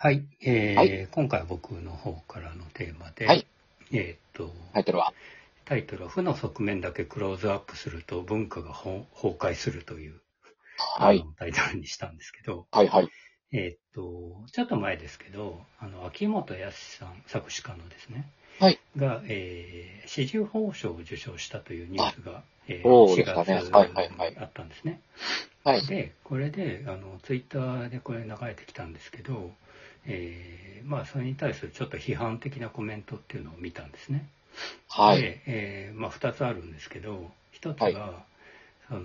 はい、えーはい今回は僕の方からのテーマで、はいえーっと、タイトルは？タイトルは、負の側面だけクローズアップすると文化がほ崩壊するという、はいタイトルにしたんですけど、はいはい。えーっと、ちょっと前ですけど、あの、秋元康さん、作詞家のですね、はいが、えー、紫綬褒章を受賞したというニュースが、えーそう4ですかね月にあったんですね。はい。で、これで、あの、ツイッターでこれ流れてきたんですけど、えーまあ、それに対するちょっと批判的なコメントっていうのを見たんですね。はい。で、えーまあ、2つあるんですけど、1つが、はいその、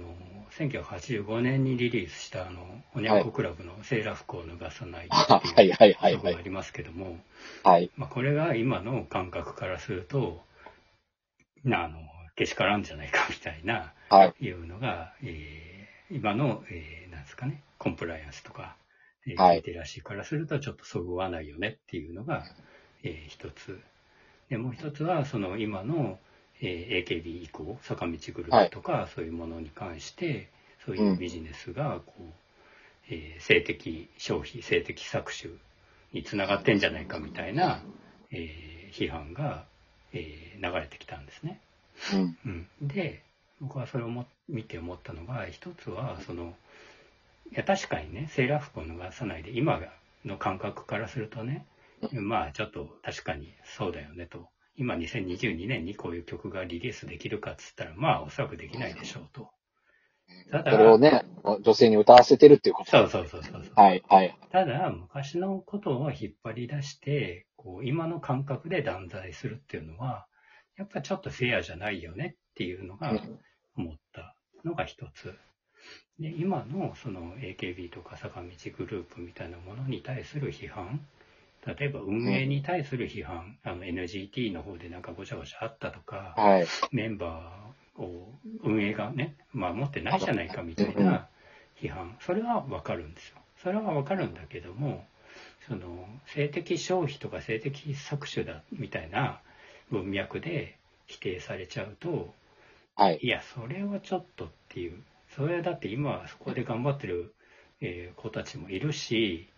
1985年にリリースした、あの、おにゃんこクラブのセーラー服を脱がさないはっていういはいはいはい。曲がありますけども、はい。まあ、これが今の感覚からすると、なあの、けしからんじゃないかみたいな、はい。いうのが、えー今の、えーなんですかね、コンプライアンスとか、えーはいリテラシーからするとちょっとそぐわないよねっていうのが、えー一つ。で、もう一つは、その今の、えー AKB 以降、坂道グループとか、そういうものに関して、そういうビジネスが、こう、えー性的消費、性的搾取につながってんじゃないかみたいな、えー批判が、えー流れてきたんですね。うん。うん、で僕はそれをも見て思ったのが一つはそのいや確かにねセーラー服を脱がさないで今の感覚からするとねまあちょっと確かにそうだよねと今2022年にこういう曲がリリースできるかっつったらまあおそらくできないでしょうとただそれをね、女性に歌わせてるっていうこと。そうそうそうそうそうはいはい。ただ昔のことを引っ張り出してこう今の感覚で断罪するっていうのはやっぱちょっとフェアじゃないよねっていうのが、うん思ったのが一つ。で、今のその AKB とか坂道グループみたいなものに対する批判、例えば運営に対する批判、あの NGT の方でなんかごちゃごちゃあったとか、はい。メンバーを運営がね、まあ持ってないじゃないかみたいな批判、それはわかるんですよ。それはわかるんだけども、その性的消費とか性的搾取だみたいな文脈で否定されちゃうと、はい。いや、それはちょっとっていう。それはだって今そこで頑張ってる、えー子たちもいるし、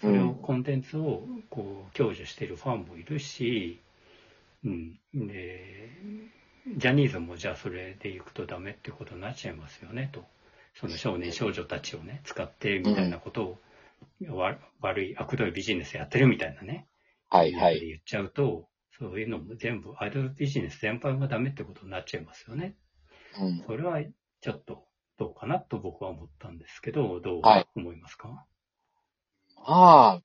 それをコンテンツをこう享受してるファンもいるし、うん。で、ジャニーズもじゃあそれで行くとダメってことになっちゃいますよねと。その少年少女たちをね、使ってみたいなことを、わ悪い、悪どいビジネスやってるみたいなね。はいはい。言っちゃうと、そういうのも全部、アイドルビジネス全般がダメってことになっちゃいますよね。うん。それはちょっとどうかなと僕は思ったんですけど、どうはい。思いますか、まあ、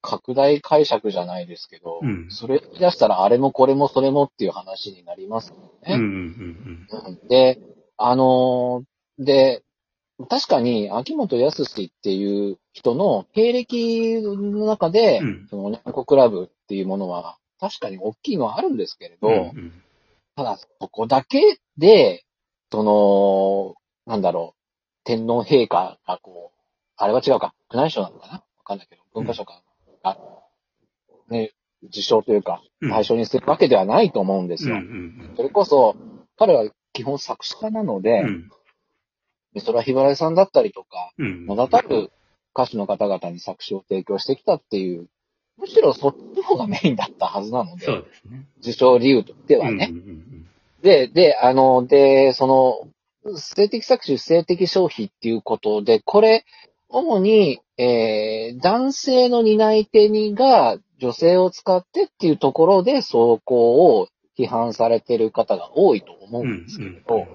拡大解釈じゃないですけど、うん。それ言い出したらあれもこれもそれもっていう話になりますもんね。うんうんうん。で、あのーで、確かに、秋元康っていう人の経歴の中で、うん。その、おにゃんこクラブっていうものは、確かに大きいのはあるんですけれど、うん。うん。ただ、そこだけで、その、なんだろう、天皇陛下がこう、あれは違うか、宮内省なのかな？わかんないけど、文化省か、が、ね、受賞というか、うん。対象にするわけではないと思うんですうんうよ。ん。それこそ、彼は基本作詞家なので、うん。美空ひばりさんだったりとか、うん。名だたる歌手の方々に作詞を提供してきたっていう、むしろそっちの方がメインだったはずなので、そうですね。受賞理由としてはね。うんうん。で、で、あの、で、その、性的搾取、性的消費っていうことで、これ、主に、えー、男性の担い手にが女性を使ってっていうところで、走行を批判されてる方が多いと思ううんんですけれうんど、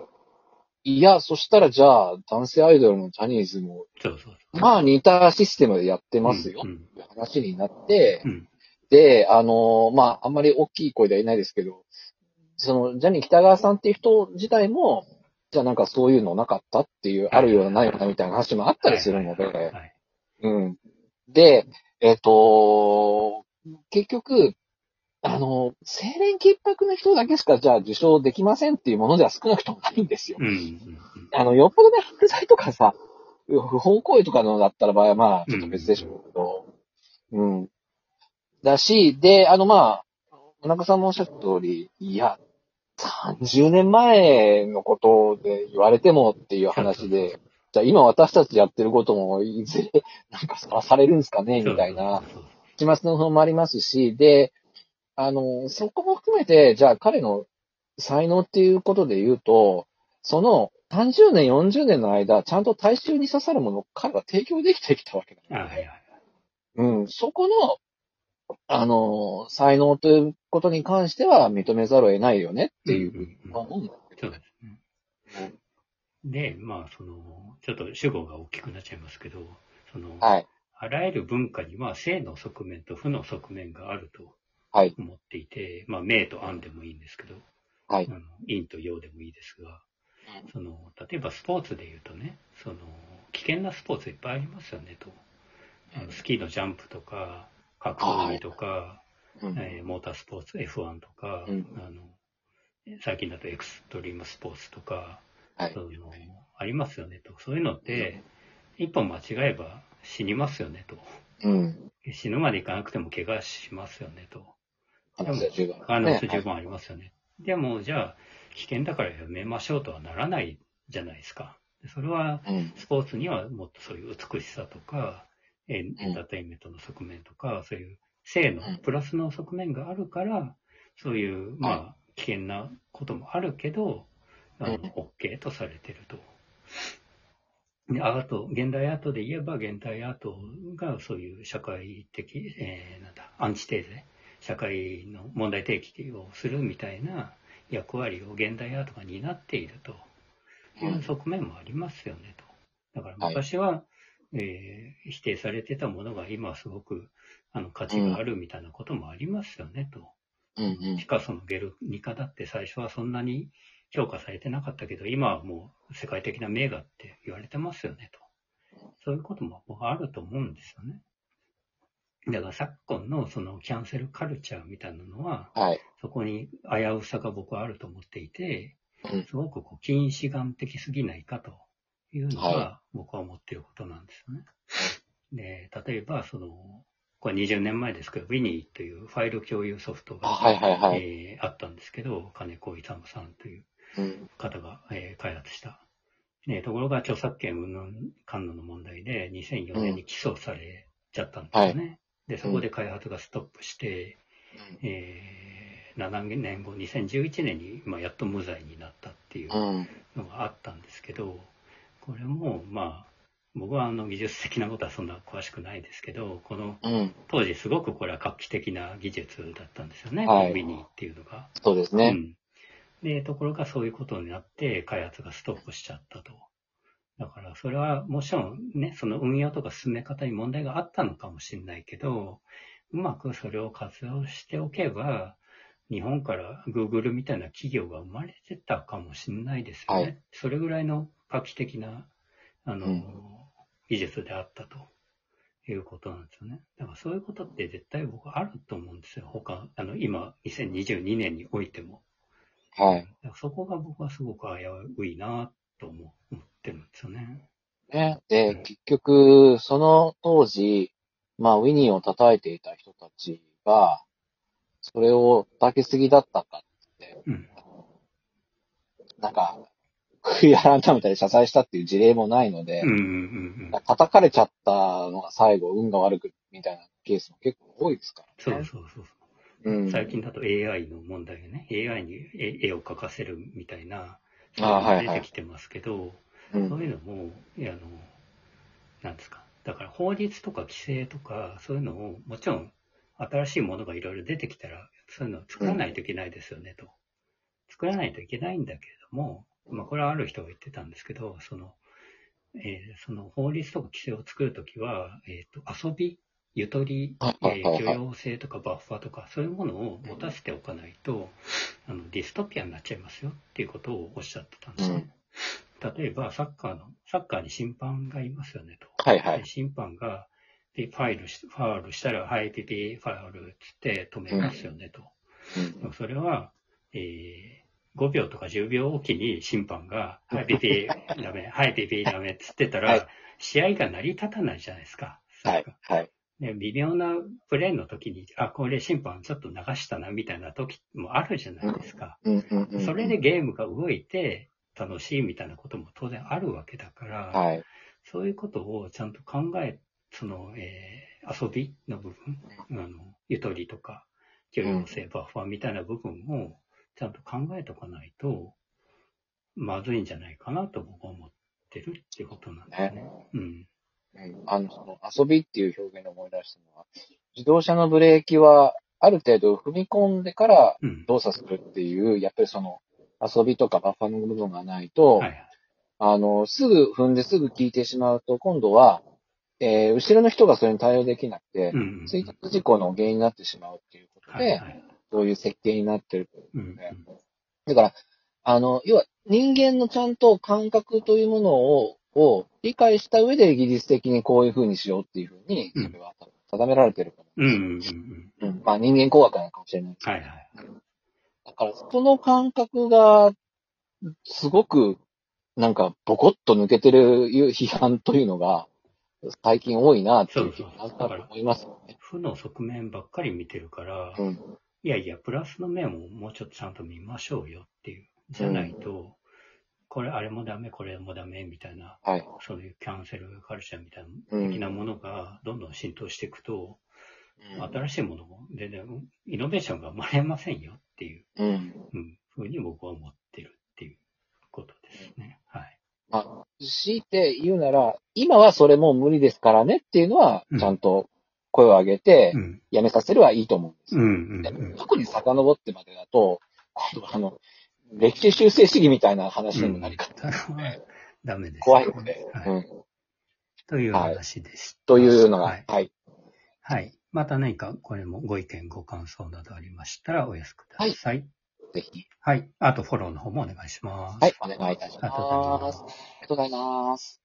いや、そしたらじゃあ、男性アイドルのジャニーズも、そうそうそう。まあ似たシステムでやってますよ、うんっていう話になって、うん。で、あの、まあ、あんまり大きい声では言えないですけど、その、ジャニー北川さんっていう人自体も、じゃあなんかそういうのなかったっていう、あるようなないようなみたいな話もあったりするので、うん。で、えっ、と、結局、あの、清廉潔白な人だけしかじゃあ受賞できませんっていうものでは少なくともないんですよ。うんうんあの、よっぽどね、犯罪とかさ、不法行為とかのだったら場合はまあ、ちょっと別でしょうけど、うん。だし、で、あのまあ、お中さんもおっしゃった通り、いや、30年前のことで言われてもっていう話で、じゃあ今私たちやってることもいずれなんかさらされるんですかねみたいな。そうそう一末の方もありますし、で、あの、そこも含めて、じゃあ彼の才能っていうことで言うと、その30年、40年の間、ちゃんと大衆に刺さるものを彼は提供できてきたわけだ、あはいはい。うん、そこの、あの、才能ということに関しては認めざるを得ないよねっていうふうんうんうんそうですね。で、まあ、その、ちょっと主語が大きくなっちゃいますけど、その、はい。あらゆる文化には正の側面と負の側面があるとはい。思っていて、まあ、明と暗でもいいんですけど、はいあ。の陰と陽でもいいですが、その、例えばスポーツで言うとね、その、危険なスポーツいっぱいありますよねと。あのスキーのジャンプとか、格闘技とか、うんえーモータースポーツ F1 とか、うんあの最近だとエクストリームスポーツとか、はいそ。のありますよねと。そういうのって、一本間違えば死にますよねと。うん。死ぬまでいかなくても怪我しますよねと。可能性は十分可能性ね十分ありますよね。でも、じゃあ、危険だからやめましょうとはならないじゃないですか。それは、うん。スポーツにはもっとそういう美しさとか、エンターテインメントの側面とか、そういう性のうん。プラスの側面があるから、そういう、まはあ、危険なこともあるけど、あのうん、OK とされてると。でアート、現代アートで言えば、現代アートがそういう社会的、えーなんだ、アンチテーゼ、社会の問題提起をするみたいな役割を現代アートが担っているという側面もありますよねと。だから昔は、えー否定されてたものが今はすごくあの価値があるみたいなこともありますよねと。うんうんピカソのゲルニカだって最初はそんなに評価されてなかったけど、今はもう世界的な名画って言われてますよねと。そういうこともあると思うんですよね。だから昨今のそのキャンセルカルチャーみたいなのは、はい。そこに危うさが僕はあると思っていて、うんすごくこう近視眼的すぎないかというのはが僕は思っていることなんですよね。で、例えばその、これ20年前ですけど、ウィニーというファイル共有ソフトが、あはいはいはい。えーあったんですけど、金子勇さんといううん。方が、えー開発した。ね、ところが著作権云々関連の問題で2004年に起訴されちゃったんですよね。で、そこで開発がストップして、えー7年後、2011年に、まあ、やっと無罪になったっていううん。のがあったんですけど、これも、まあ、僕はあの技術的なことはそんな詳しくないですけど、このうん。当時すごくこれは画期的な技術だったんですよね、はいウィニーっていうのが。そうですね。うん。で、ところがそういうことになって開発がストップしちゃったと。だからそれはもちろんね、その運用とか進め方に問題があったのかもしれないけど、うまくそれを活用しておけば、日本から Google みたいな企業が生まれてたかもしれないですよね。はいそれぐらいの画期的な、あの、うん技術であったということなんですよね。だからそういうことって絶対僕あると思うんですよ。他、あの、今、2022年においても。はい。そこが僕はすごく危ういなと思思ってるんですよね。ね。うで、ん結局、その当時、まあ、ウィニーを叩いていた人たちが、それを叩きすぎだったかって、うん。なんか、悔い改めたり謝罪したっていう事例もないのでうん、うんうんうん。叩かれちゃったのが最後、運が悪く、みたいなケースも結構多いですからそうね。そうそうそう。うん。最近だと AI の問題がね、AI に絵絵を描かせるみたいな、出てきてますけど、うんそういうのも、あの、なんですか。だから法律とか規制とか、そういうのを、もちろん、新しいものがいろいろ出てきたら、そういうのを作らないといけないですよね、と。作らないといけないんだけれども、まあ、これはある人が言ってたんですけど、その、えーその法律とか規制を作るときは、えっ、と、遊び、ゆとり、えー許容性とかバッファーとか、そういうものを持たせておかないと、あの、ディストピアになっちゃいますよっていうことをおっしゃってたんですね。例えば、サッカーの、サッカーに審判がいますよねと。はいはいで。審判が、ピファイルし、ファウルしたら、はい、ピピ、ファウルっつって止めますよねと。うんそれは、えー、5秒とか10秒おきに審判が、はい、ピピ、ダメ、はい、ピピ、ダメっつってたら、はい試合が成り立たないじゃないですか。はい。はい。で微妙なプレーの時に、あ、これ審判ちょっと流したな、みたいな時もあるじゃないですか。それで、ゲームが動いて楽しいみたいなことも当然あるわけだから、はい。そういうことをちゃんと考え、その、えー遊びの部分、あの、ゆとりとか、許容性、バッファーみたいな部分をちゃんと考えておかないと、まずいんじゃないかなと僕は思ってるっていうことなんですね。うん。うんあの、その遊びっていう表現を思い出したのは、自動車のブレーキは、ある程度踏み込んでからうん。動作するっていう、やっぱりその、遊びとかバッファーの部分がないと、はいはい。あの、すぐ踏んですぐ効いてしまうと、今度は、えー後ろの人がそれに対応できなくてう、ん。追突事故の原因になってしまうっていうことで、はいはい。そういう設計になってる。うん。だから、あの、要は人間のちゃんと感覚というものを、を理解した上で技術的にこういう風にしようっていう風に、うんそれは定められてるとうん。うん。思うんですよ。うん。うんうんまあ人間工学なのかもしれないですはいはい。だから、その感覚が、すごく、なんか、ボコッと抜けてる批判というのが、最近多いなっていう気がそうそうなんか思いますよね。負の側面ばっかり見てるから、うん。いやいや、プラスの面ももうちょっとちゃんと見ましょうよっていう。じゃないと、これ、あれもダメ、これもダメみたいな、はい。そういうキャンセルカルチャーみたいな、うん的なものがどんどん浸透していくと、うん新しいものも全然、イノベーションが生まれませんよっていう、うん。うん、ふうに僕は思ってるっていうことですね。はい。まあ、強いて言うなら、今はそれもう無理ですからねっていうのはうん、ちゃんと声を上げてう、ん。やめさせるはいいと思うんですよ。うん。うん。うん特に遡ってまでだと、あの、歴史修正主義みたいな話にもなりかそれはダメです、怖いので、はい。うん。という話でした。というのが、ははいい。はい。また何かこれもご意見、ご感想などありましたらお寄せください。ぜひ。はい。あとフォローの方もお願いします。はい、お願いいたしありがとうございま。ますす。ありがとうございます。